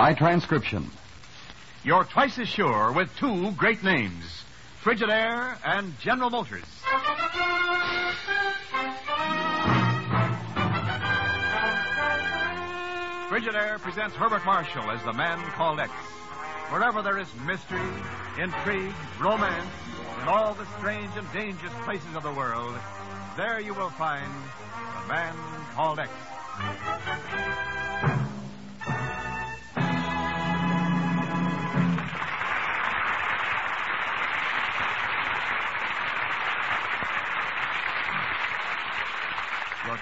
by transcription. You're twice as sure with two great names Frigidaire and General Motors. Frigidaire presents Herbert Marshall as the man called X. Wherever there is mystery, intrigue, romance, in all the strange and dangerous places of the world, there you will find the man called X.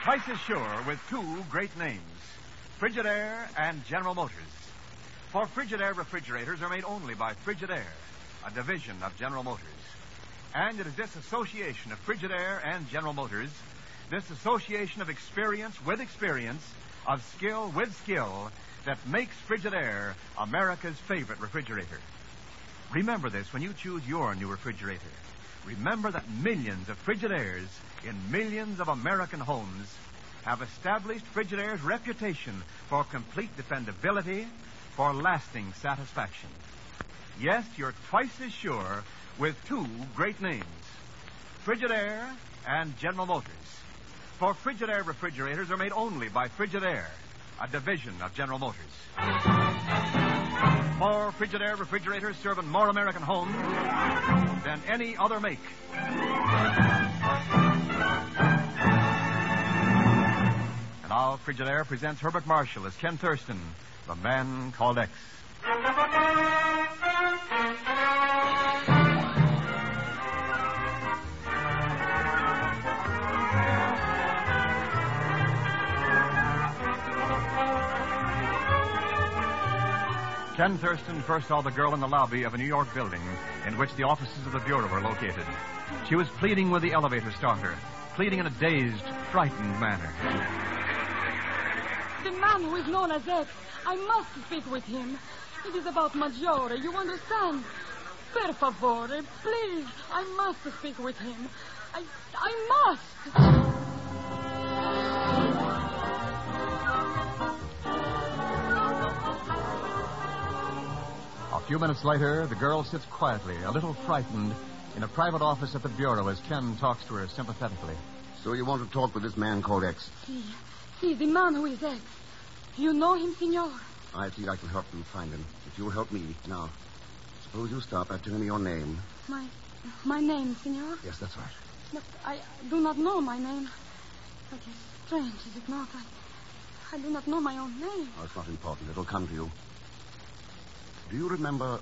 Twice as sure with two great names Frigidaire and General Motors. For Frigidaire refrigerators are made only by Frigidaire, a division of General Motors. And it is this association of Frigidaire and General Motors, this association of experience with experience, of skill with skill, that makes Frigidaire America's favorite refrigerator. Remember this when you choose your new refrigerator. Remember that millions of Frigidaires in millions of American homes have established Frigidaire's reputation for complete dependability, for lasting satisfaction. Yes, you're twice as sure with two great names Frigidaire and General Motors. For Frigidaire refrigerators are made only by Frigidaire, a division of General Motors. For Frigidaire refrigerators serve in more American homes than any other make. And now Frigidaire presents Herbert Marshall as Ken Thurston, the man called X. Ken Thurston first saw the girl in the lobby of a New York building in which the offices of the Bureau were located. She was pleading with the elevator starter, pleading in a dazed, frightened manner. The man who is known as X. I must speak with him. It is about Maggiore, you understand? Per favore, please. I must speak with him. I, I must. Few minutes later, the girl sits quietly, a little frightened, in a private office at the Bureau as Ken talks to her sympathetically. So you want to talk with this man called X? See, see, the man who is X. You know him, senor? I think I can help you find him. If you'll help me. Now, suppose you start by telling me your name. My, my name, senor? Yes, that's right. But I do not know my name. That is strange, is it not? I, I do not know my own name. Oh, it's not important. It'll come to you. Do you remember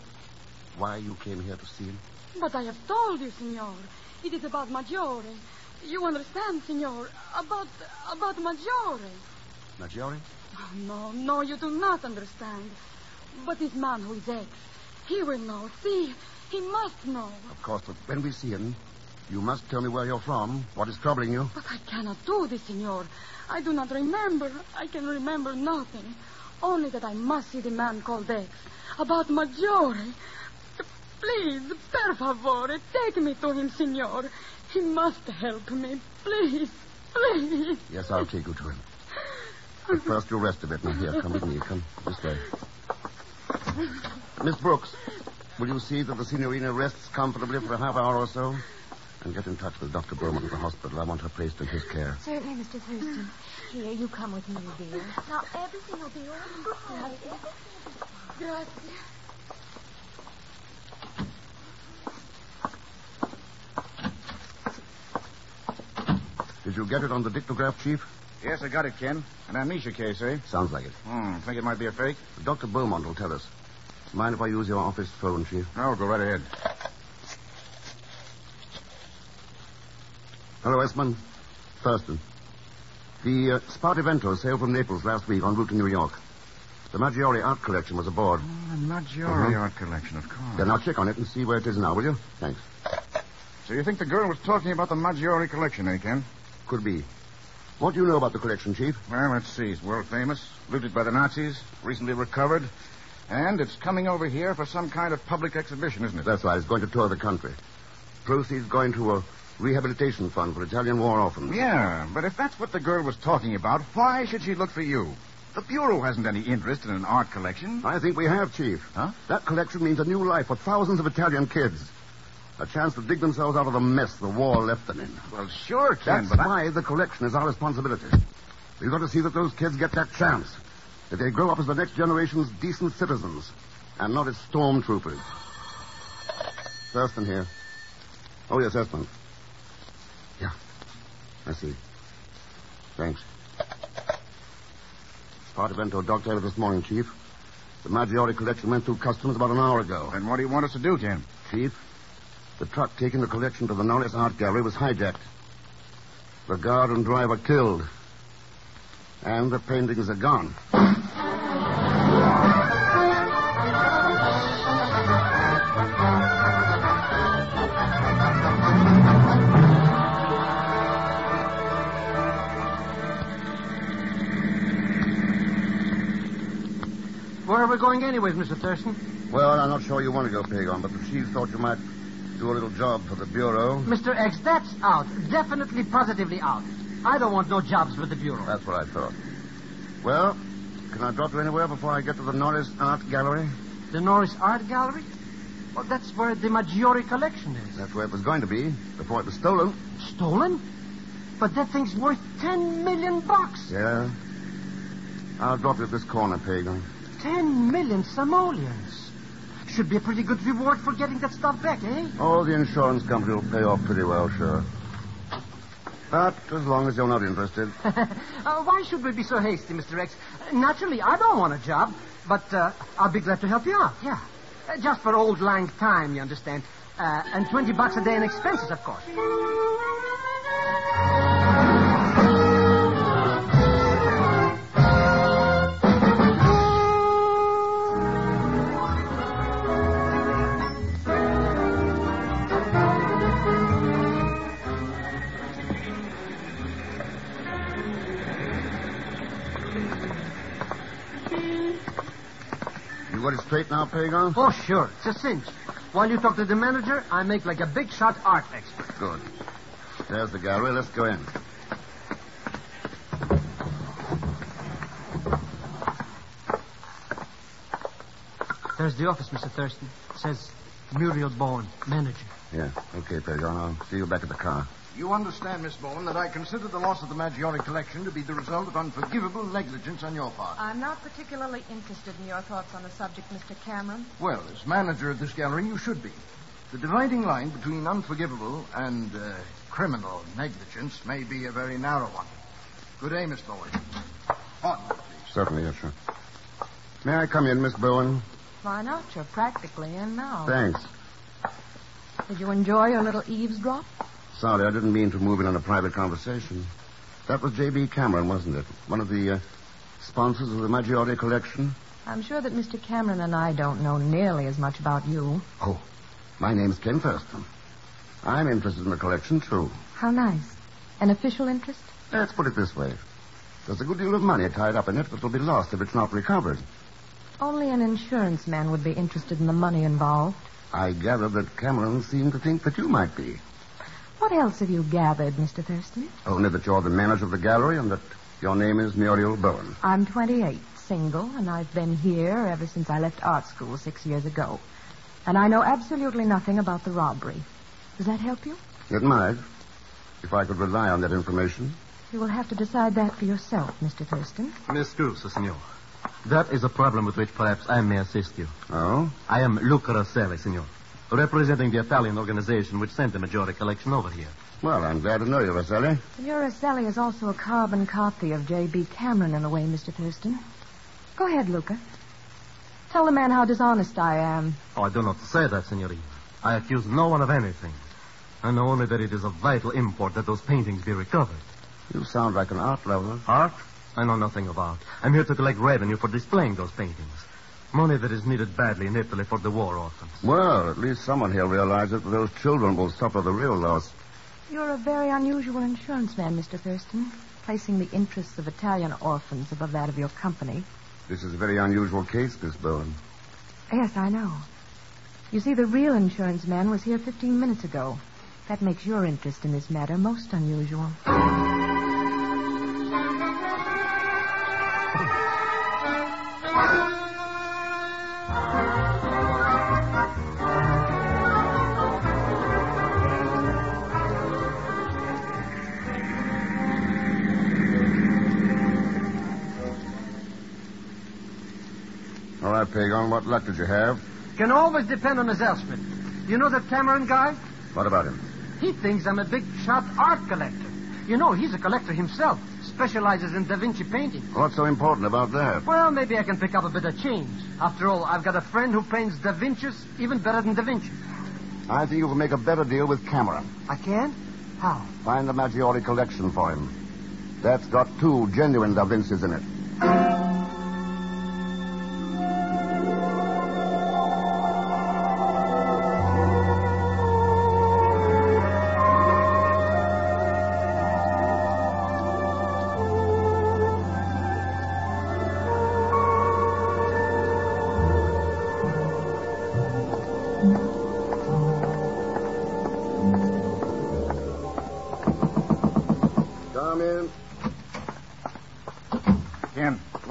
why you came here to see him? But I have told you, senor. It is about Maggiore. You understand, senor? About about Maggiore. Maggiore? Oh, no, no, you do not understand. But this man who is X, he will know. See, he must know. Of course, but when we see him, you must tell me where you're from, what is troubling you. But I cannot do this, senor. I do not remember. I can remember nothing. Only that I must see the man called X. About Maggiore. Please, per favore, take me to him, senor. He must help me. Please, please. Yes, I'll take you to him. But first, you'll rest a bit. Now, here, come with me. Come this way. Miss Brooks, will you see that the signorina rests comfortably for a half hour or so? And get in touch with Dr. Bowman at the hospital. I want her placed in his care. Certainly, Mr. Thurston. Here, you come with me, dear. Now, everything will be all right. Did you get it on the dictograph, Chief? Yes, I got it, Ken. An amnesia case, eh? Sounds like it. Hmm. Think it might be a fake? Dr. Beaumont will tell us. Mind if I use your office phone, Chief? No, go right ahead. Hello, Esmond. Thurston. The uh, Spartivento sailed from Naples last week en route to New York. The Maggiore art collection was aboard. Oh, the Maggiore Uh-huh. art collection, of course. Then now check on it and see where it is now, will you? Thanks. So you think the girl was talking about the Maggiore collection, eh, Ken? Could be. What do you know about the collection, Chief? Well, let's see. It's world famous, looted by the Nazis, recently recovered, and it's coming over here for some kind of public exhibition, isn't it? That's right. It's going to tour the country. Proceeds going to a rehabilitation fund for Italian war orphans. Yeah, but if that's what the girl was talking about, why should she look for you? The Bureau hasn't any interest in an art collection. I think we have, Chief. Huh? That collection means a new life for thousands of Italian kids. A chance to dig themselves out of the mess the war left them in. Well, sure, Ken, That's but I- why the collection is our responsibility. We've got to see that those kids get that chance. That they grow up as the next generation's decent citizens and not as stormtroopers. Thurston here. Oh, yes, Thurston. Yeah. I see. Thanks. Spartivento docked out this morning, Chief. The Maggiore collection went through customs about an hour ago. And what do you want us to do, Jim? Chief, the truck taking the collection to the Norris Art Gallery was hijacked. The guard and driver killed. And the paintings are gone. Where are we going anyways, Mr. Thurston? Well, I'm not sure you want to go, Pegon, but the chief thought you might do a little job for the Bureau. Mr. X, that's out. Definitely, positively out. I don't want no jobs with the Bureau. That's what I thought. Well, can I drop you anywhere before I get to the Norris Art Gallery? The Norris Art Gallery? Well, that's where the Maggiore collection is. That's where it was going to be before it was stolen. Stolen? But that thing's worth ten million bucks. Yeah. I'll drop you at this corner, Pegon. Ten million simoleons. Should be a pretty good reward for getting that stuff back, eh? Oh, the insurance company will pay off pretty well, sure. But as long as you're not interested. uh, why should we be so hasty, Mr. X? Naturally, I don't want a job, but uh, I'll be glad to help you out, yeah. Uh, just for old lang time, you understand. Uh, and 20 bucks a day in expenses, of course. You got it straight now, Pegon? Oh, sure. It's a cinch. While you talk to the manager, I make like a big shot art expert. Good. There's the gallery. Let's go in. There's the office, Mr. Thurston. It says Muriel Bowen, manager. Yeah. Okay, Pegon. I'll see you back at the car. You understand, Miss Bowen, that I consider the loss of the Maggiore collection to be the result of unforgivable negligence on your part. I'm not particularly interested in your thoughts on the subject, Mr. Cameron. Well, as manager of this gallery, you should be. The dividing line between unforgivable and uh, criminal negligence may be a very narrow one. Good day, Miss Bowen. Pardon, me, please. Certainly, yes, sir. May I come in, Miss Bowen? Why not? You're practically in now. Thanks. Did you enjoy your little eavesdrop? Sorry, I didn't mean to move in on a private conversation. That was J.B. Cameron, wasn't it? One of the uh, sponsors of the Maggiore collection? I'm sure that Mr. Cameron and I don't know nearly as much about you. Oh, my name's Ken Thurston. I'm interested in the collection, too. How nice. An official interest? Let's put it this way. There's a good deal of money tied up in it that will be lost if it's not recovered. Only an insurance man would be interested in the money involved. I gather that Cameron seemed to think that you might be. What else have you gathered, Mr. Thurston? Only that you're the manager of the gallery and that your name is Muriel Bowen. I'm 28, single, and I've been here ever since I left art school six years ago. And I know absolutely nothing about the robbery. Does that help you? It might, if I could rely on that information. You will have to decide that for yourself, Mr. Thurston. Miss Cruz, senor. That is a problem with which perhaps I may assist you. Oh? I am Luca Rosselli, senor, representing the Italian organization which sent the Maggiore collection over here. Well, I'm glad to know you, Rosselli. Senor Rosselli is also a carbon copy of J.B. Cameron in a way, Mr. Thurston. Go ahead, Luca. Tell the man how dishonest I am. Oh, I do not say that, senorina. I accuse no one of anything. I know only that it is of vital import that those paintings be recovered. You sound like an art lover. Art? I know nothing of art. I'm here to collect revenue for displaying those paintings. Money that is needed badly in Italy for the war orphans. Well, at least someone here realizes that those children will suffer the real loss. You're a very unusual insurance man, Mr. Thurston, placing the interests of Italian orphans above that of your company. This is a very unusual case, Miss Bowen. Yes, I know. You see, the real insurance man was here 15 minutes ago. That makes your interest in this matter most unusual. Pegon. What luck did you have? Can always depend on his Elspeth. You know that Cameron guy? What about him? He thinks I'm a big shot art collector. You know, he's a collector himself. Specializes in Da Vinci painting. What's so important about that? Well, maybe I can pick up a bit of change. After all, I've got a friend who paints Da Vinci's even better than Da Vinci. I think you can make a better deal with Cameron. I can? How? Find the Maggiore collection for him. That's got two genuine Da Vinci's in it.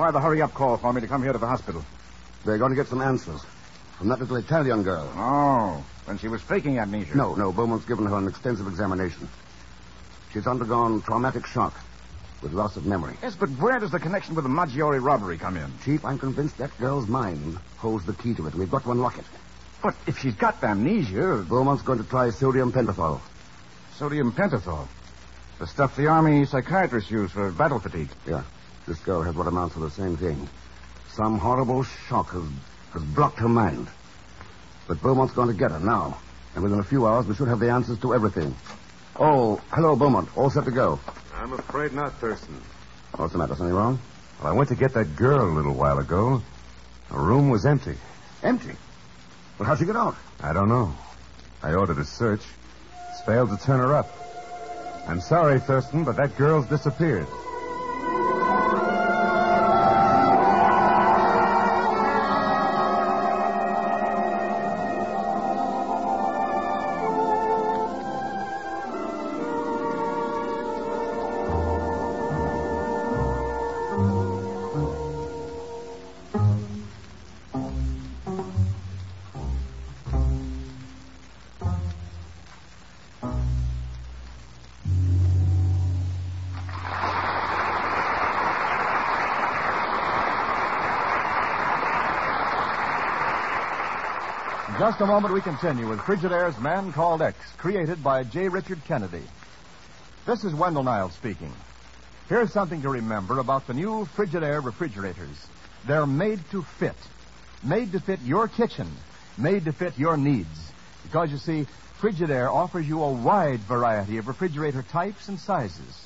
Why the hurry up call for me to come here to the hospital? They're going to get some answers from that little Italian girl. Oh, when she was faking amnesia. No, no. Beaumont's given her an extensive examination. She's undergone traumatic shock with loss of memory. Yes, but where does the connection with the Maggiore robbery come in? Chief, I'm convinced that girl's mind holds the key to it. We've got to unlock it. But if she's got amnesia, Beaumont's going to try sodium pentothal. sodium pentothal. The stuff the army psychiatrists use for battle fatigue. Yeah. This girl has what amounts to the same thing. Some horrible shock has, has blocked her mind. But Beaumont's going to get her now. And within a few hours, we should have the answers to everything. Oh, hello, Beaumont. All set to go. I'm afraid not, Thurston. What's the matter? Something wrong? Well, I went to get that girl a little while ago. The room was empty. Empty. Well, how'd she get out? I don't know. I ordered a search. It's failed to turn her up. I'm sorry, Thurston, but that girl's disappeared. Just a moment, we continue with Frigidaire's Man Called X, created by J. Richard Kennedy. This is Wendell Niles speaking. Here's something to remember about the new Frigidaire refrigerators. They're made to fit. Made to fit your kitchen. Made to fit your needs. Because, you see, Frigidaire offers you a wide variety of refrigerator types and sizes.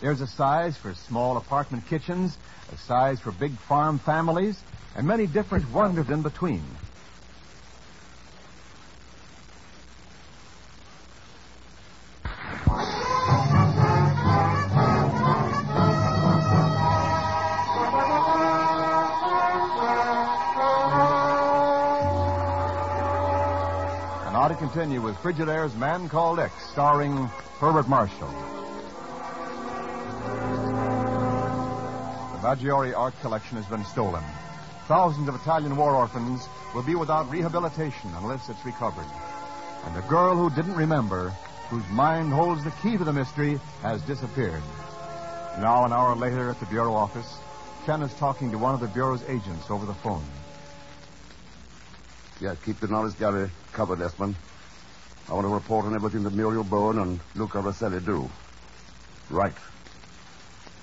There's a size for small apartment kitchens, a size for big farm families, and many different ones in between. Continue with Frigidaire's Man Called X, starring Herbert Marshall. The Maggiore art collection has been stolen. Thousands of Italian war orphans will be without rehabilitation unless it's recovered. And the girl who didn't remember, whose mind holds the key to the mystery, has disappeared. Now, an hour later at the Bureau office, Ken is talking to one of the Bureau's agents over the phone. Yeah, keep the Norris gallery covered, Esmond. I want to report on everything that Muriel Bowen and Luca Rosselli do. Right.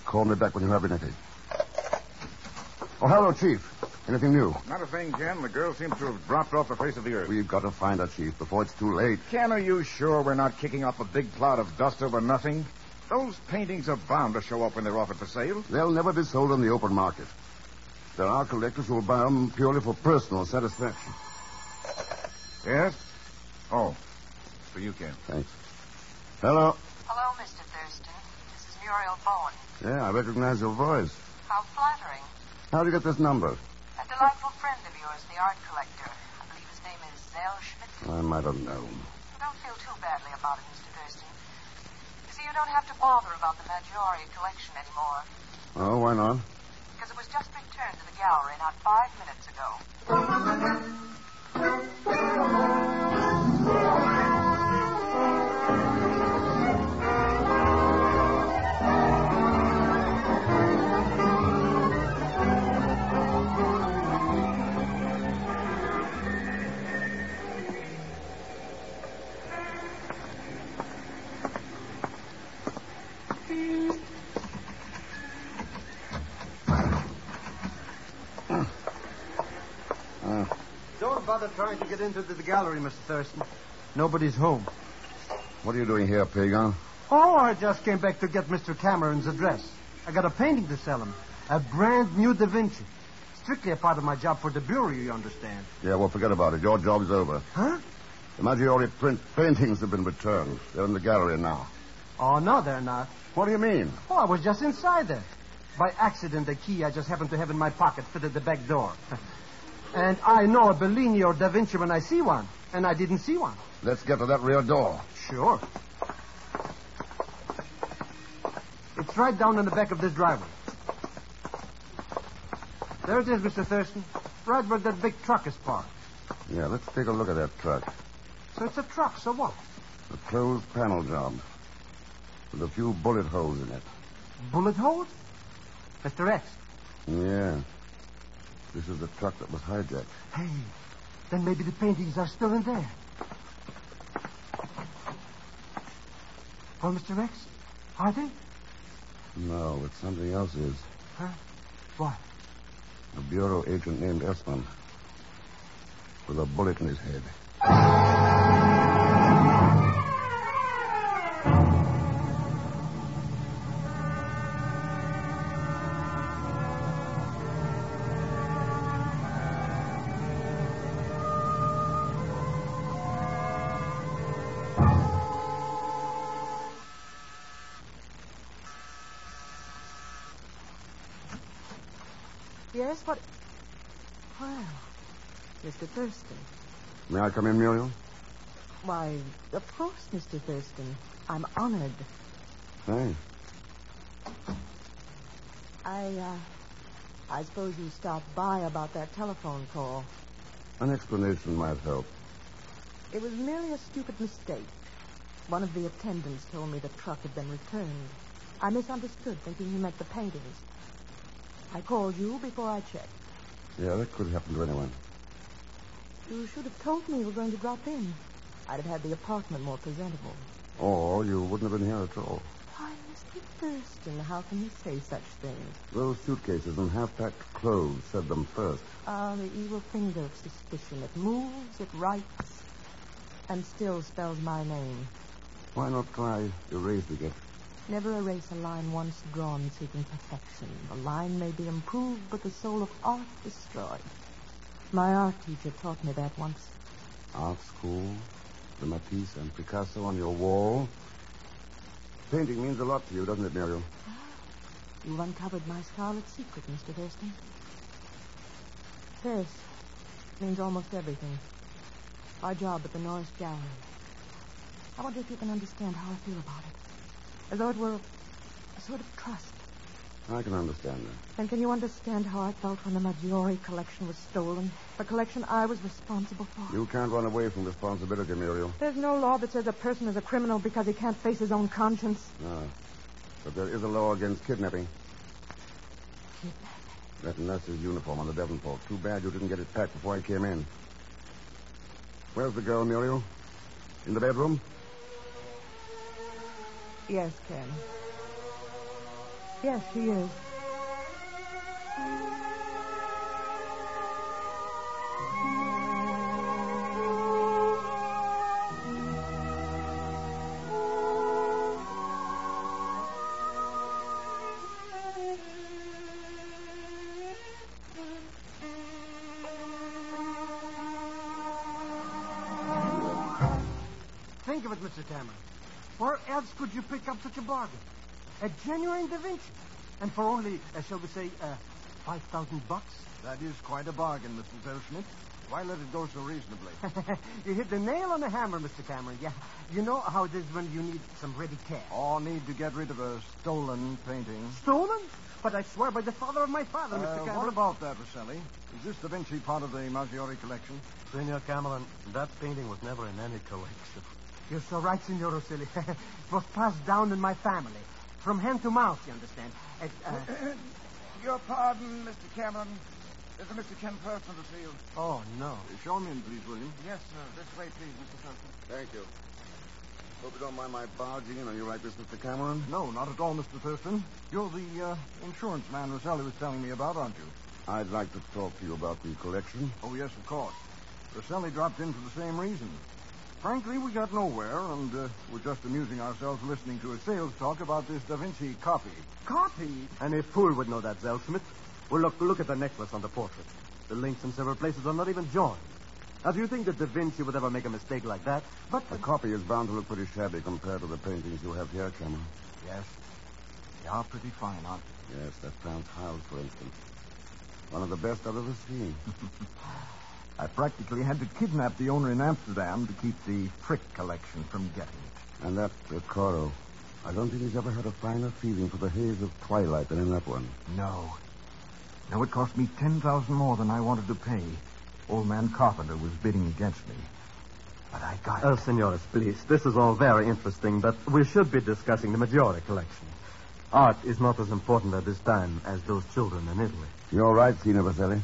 Call me back when you have anything. Oh, hello, Chief. Anything new? Not a thing, Ken. The girl seems to have dropped off the face of the earth. We've got to find her, Chief, before it's too late. Ken, are you sure we're not kicking up a big cloud of dust over nothing? Those paintings are bound to show up when they're offered for sale. They'll never be sold on the open market. There are collectors who will buy them purely for personal satisfaction. Yes? Oh. For you, Ken. Thanks. Hello. Hello, Mr. Thurston. This is Muriel Bowen. Yeah, I recognize your voice. How flattering. How did you get this number? A delightful friend of yours, the art collector. I believe his name is Zell Schmidt. I might have known. Don't feel too badly about it, Mr. Thurston. You see, you don't have to bother about the Maggiore collection anymore. Oh, why not? Because it was just returned to the gallery not five minutes ago. Don't bother trying to get into the gallery, Mr. Thurston. Nobody's home. What are you doing here, Pegon? Oh, I just came back to get Mr. Cameron's address. I got a painting to sell him. A brand new Da Vinci. Strictly a part of my job for the Bureau, you understand. Yeah, well, forget about it. Your job's over. Huh? The Maggiore print paintings have been returned. They're in the gallery now. Oh, no, they're not. What do you mean? Oh, I was just inside there. By accident, the key I just happened to have in my pocket fitted the back door. and I know a Bellini or Da Vinci when I see one, and I didn't see one. Let's get to that rear door. Sure. It's right down in the back of this driveway. There it is, Mr. Thurston. Right where that big truck is parked. Yeah, let's take a look at that truck. So it's a truck, so what? A closed panel job. With a few bullet holes in it. Bullet holes? Mr. X. Yeah. This is the truck that was hijacked. Hey, then maybe the paintings are still in there. Well, Mr. X, are they? No, but something else is. Huh? What? A bureau agent named Esmond. With a bullet in his head. Thurston. May I come in, Muriel? Why, of course, Mr. Thurston. I'm honored. Thanks. I, uh, I suppose you stopped by about that telephone call. An explanation might help. It was merely a stupid mistake. One of the attendants told me the truck had been returned. I misunderstood, thinking he meant the paintings. I called you before I checked. Yeah, that could happen to anyone. You should have told me you were going to drop in. I'd have had the apartment more presentable. Or you wouldn't have been here at all. Why, Mr. Thurston, how can you say such things? Those suitcases and half-packed clothes said them first. Ah, the evil finger of suspicion. It moves, it writes, and still spells my name. Why not try erasing it? Never erase a line once drawn seeking perfection. The line may be improved, but the soul of art destroyed. My art teacher taught me that once. Art school, the Matisse and Picasso on your wall. Painting means a lot to you, doesn't it, Muriel? Ah, you've uncovered my scarlet secret, Mr. Thurston. This means almost everything. Our job at the Norris Gallery. I wonder if you can understand how I feel about it. As though it were a sort of trust. I can understand that. And can you understand how I felt when the Maggiore collection was stolen? The collection I was responsible for? You can't run away from responsibility, Muriel. There's no law that says a person is a criminal because he can't face his own conscience. No. But there is a law against kidnapping. Kidnapping? That nurse's uniform on the davenport. Too bad you didn't get it packed before I came in. Where's the girl, Muriel? In the bedroom? Yes, Ken. Yes, she is. Think of it, Mr. Cameron. Where else could you pick up such a bargain? A genuine Da Vinci. And for only, uh, shall we say, uh, 5,000 bucks? That is quite a bargain, Mr. Zellschmidt. Why let it go so reasonably? you hit the nail on the hammer, Mr. Cameron. Yeah. You know how it is when you need some ready cash. Or need to get rid of a stolen painting. Stolen? But I swear by the father of my father, Uh, Mr. Cameron. what about that, Rosselli? Is this Da Vinci part of the Maggiore collection? Senor Cameron, that painting was never in any collection. You're so right, Signor Rosselli. it was passed down in my family. From hand to mouth, you understand. It, uh... Your pardon, Mr. Cameron. There's a Mr. Ken Thurston to see you. Oh, no. Show him in, please, William. Yes, sir. This way, please, Mr. Thurston. Thank you. Hope you don't mind my barging in. Are you right, this, Mr. Cameron? No, not at all, Mr. Thurston. You're the uh, insurance man Rosselli was telling me about, aren't you? I'd like to talk to you about the collection. Oh, yes, of course. Rosselli dropped in for the same reason. Frankly, we got nowhere, and uh, we're just amusing ourselves listening to a sales talk about this Da Vinci copy. Copy? Any fool would know that, Zellschmidt. Well, look, look at the necklace on the portrait. The links in several places are not even joined. Now, do you think that Da Vinci would ever make a mistake like that? But the copy is bound to look pretty shabby compared to the paintings you have here, Cameron. Yes. They are pretty fine, aren't they? Yes, that Frans Hals, for instance. One of the best I've ever seen. I practically had to kidnap the owner in Amsterdam to keep the Frick collection from getting it. And that uh, Corot. I don't think he's ever had a finer feeling for the haze of twilight than in that one. No. No, it cost me ten thousand more than I wanted to pay. Old man Carpenter was bidding against me. But I got it. Oh, senores, please. This is all very interesting, but we should be discussing the Maggiore collection. Art is not as important at this time as those children in Italy. You're right, Signor Vaselli.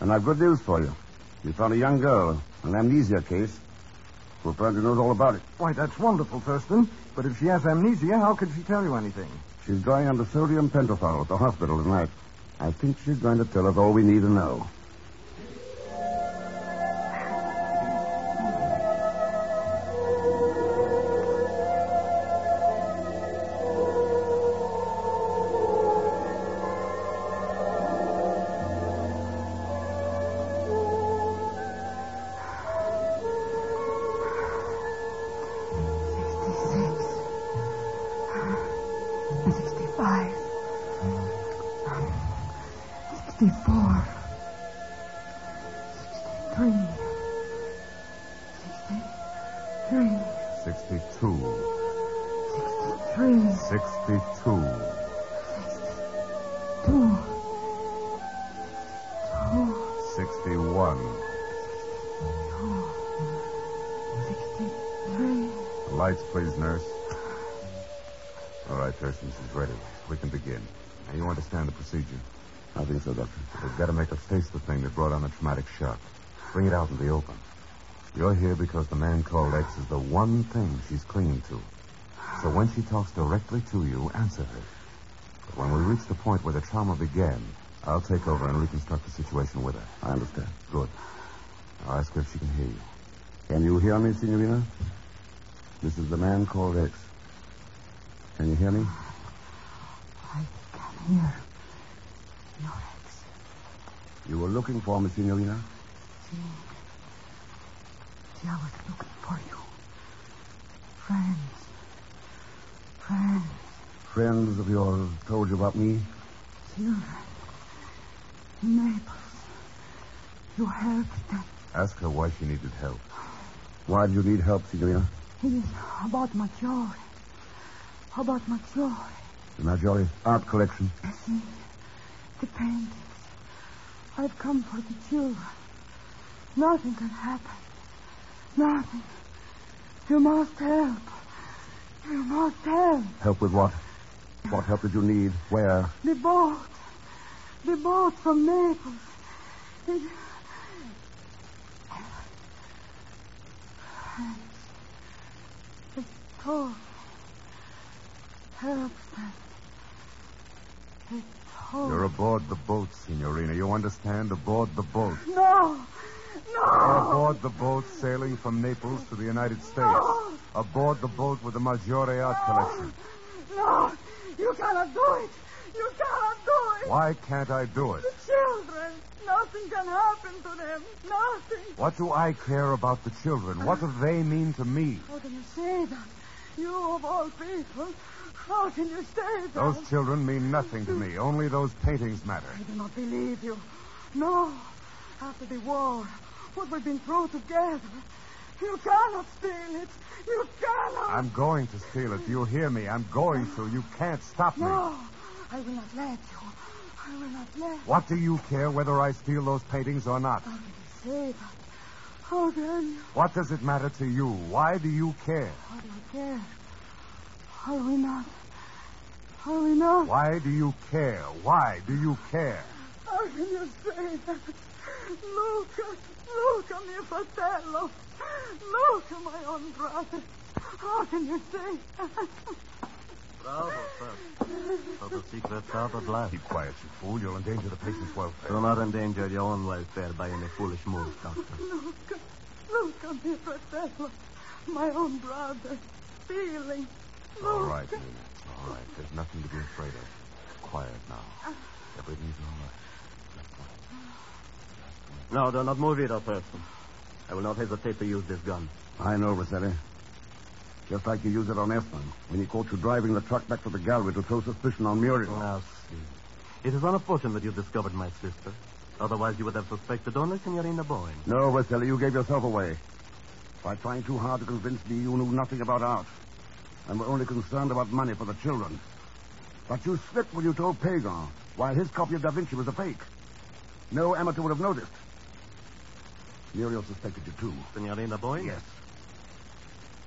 And I've good news for you. We found a young girl, an amnesia case, who apparently knows all about it. Why, that's wonderful, Thurston. But if she has amnesia, how could she tell you anything? She's going under sodium pentothal at the hospital tonight. I think she's going to tell us all we need to know. Procedure? I think so, Doctor. We've got to make her face the thing that brought on the traumatic shock. Bring it out in the open. You're here because the man called X is the one thing she's clinging to. So when she talks directly to you, answer her. But when we reach the point where the trauma began, I'll take over and reconstruct the situation with her. I understand. Good. I'll ask her if she can hear you. Can you hear me, Signorina? This is the man called X. Can you hear me? I can hear ex. You were looking for me, Signorina? See, see, I was looking for you. Friends. Friends. Friends of yours told you about me? Children. Naples. You helped them. Ask her why she needed help. Why do you need help, Signorina? It is about Maggiore. How about Maggiore. The Maggiore art collection. The. I've come for the children. Nothing can happen. Nothing. You must help. You must help. Help with what? What help did you need? Where? The boat. The boat from Naples. It... Told. Help told You're aboard the boat, Signorina. You understand? Aboard the boat. No! No! aboard the boat sailing from Naples to the United States. No! Aboard the boat with the Maggiore art collection. No! You cannot do it! You cannot do it! Why can't I do it? The children! Nothing can happen to them! Nothing! What do I care about the children? What do they mean to me? How can you say that? You, of all people, how can you say that? Those children mean nothing to me. Only those paintings matter. I do not believe you. No. After the war, what we've been through together, you cannot steal it. You cannot. I'm going to steal it. You hear me? I'm going to. You can't stop me. No, I will not let you. I will not let. What do you care whether I steal those paintings or not? How can you say that? How you? What does it matter to you? Why do you care? How do I care? Are we not? Are we not? Why do you care? Why do you care? How can you say that? Look at, look at Fratello. Look my own brother. How can you say? that? Bravo, sir. So the secret's out at last. Keep quiet, you fool. You'll endanger the patient's welfare. Do not endanger your own welfare by any foolish moves, Doctor. Look, look at me, Fratello. My own brother. Feeling. All right, Nina. All right. There's nothing to be afraid of. Quiet now. Everything's all right. No, do not move either person. I will not hesitate to use this gun. I know, Rossetti. Just like you used it on Esmond when he caught you driving the truck back to the gallery to throw suspicion on Muriel. Now, see. It is unfortunate that you discovered my sister. Otherwise, you would have suspected only Signorina Boyne. No, Rossetti, you gave yourself away. By trying too hard to convince me you knew nothing about art. And were only concerned about money for the children. But you slipped when you told Pegon why his copy of Da Vinci was a fake. No amateur would have noticed. Muriel suspected you, too. Signorina Boyne? Yes.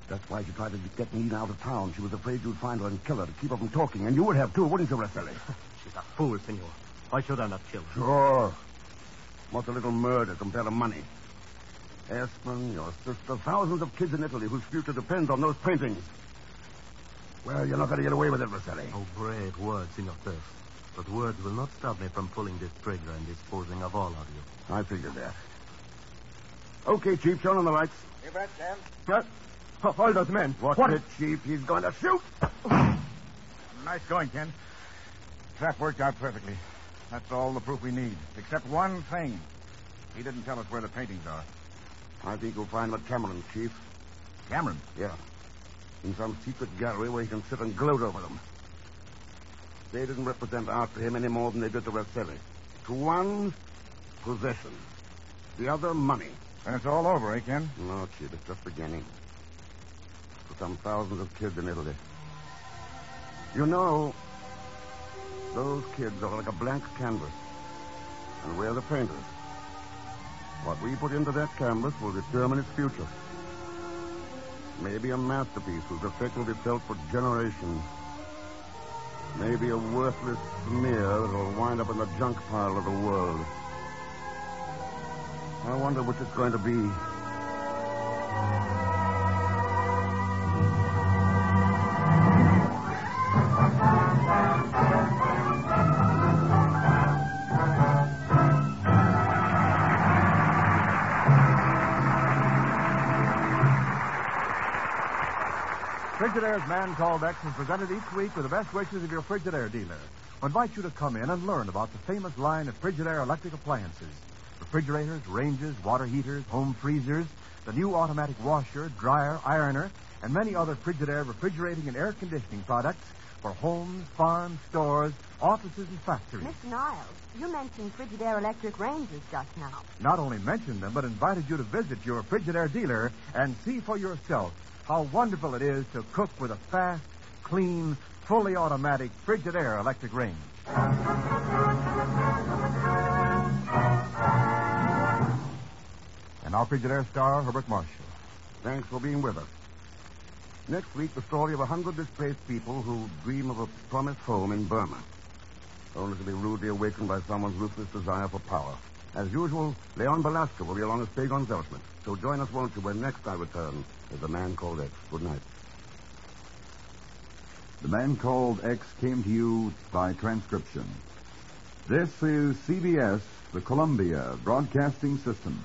That's why she tried to get me out of town. She was afraid you'd find her and kill her to keep her from talking. And you would have, too, wouldn't you, Rosselli? She's a fool, senor. Why should I not kill her? Sure. What's a little murder compared to money? Esmond, your sister, thousands of kids in Italy whose future depends on those paintings. Well, you're not going to get away with it, Rosselli. Oh, brave words, Senor Thirst. But words will not stop me from pulling this trigger and disposing of all of you. I figured that. Okay, Chief, turn on the lights. You bet, Sam. What? Hold those men. What, what? it, Chief? He's going to shoot. Nice going, Ken. Trap worked out perfectly. That's all the proof we need. Except one thing. He didn't tell us where the paintings are. I think you'll find them Cameron, Chief. Cameron? Yeah. In some secret gallery where he can sit and gloat over them. They didn't represent art to him any more than they did to Rosselli. To one, possession. The other, money. And it's all over, eh, Ken? No, kid, It's just beginning. For some thousands of kids in Italy. You know, those kids are like a blank canvas. And we're the painters. What we put into that canvas will determine its future. Maybe a masterpiece whose effect will be felt for generations. Maybe a worthless smear that will wind up in the junk pile of the world. I wonder which it's going to be. Frigidaire's Man Called X is presented each week with the best wishes of your Frigidaire dealer. We invite you to come in and learn about the famous line of Frigidaire electric appliances. Refrigerators, ranges, water heaters, home freezers, the new automatic washer, dryer, ironer, and many other Frigidaire refrigerating and air conditioning products for homes, farms, stores, offices, and factories. Mr. Niles, you mentioned Frigidaire electric ranges just now. Not only mentioned them, but invited you to visit your Frigidaire dealer and see for yourself how wonderful it is to cook with a fast, clean, fully automatic Frigidaire electric range. And our Frigidaire star, Herbert Marshall. Thanks for being with us. Next week, the story of a hundred displaced people who dream of a promised home in Burma, only to be rudely awakened by someone's ruthless desire for power. As usual, Leon Belasco will be along as Pegon Zellschmidt. So join us, won't you, when next I return as the man called X. Good night. The Man Called X came to you by transcription. This is CBS, the Columbia Broadcasting System.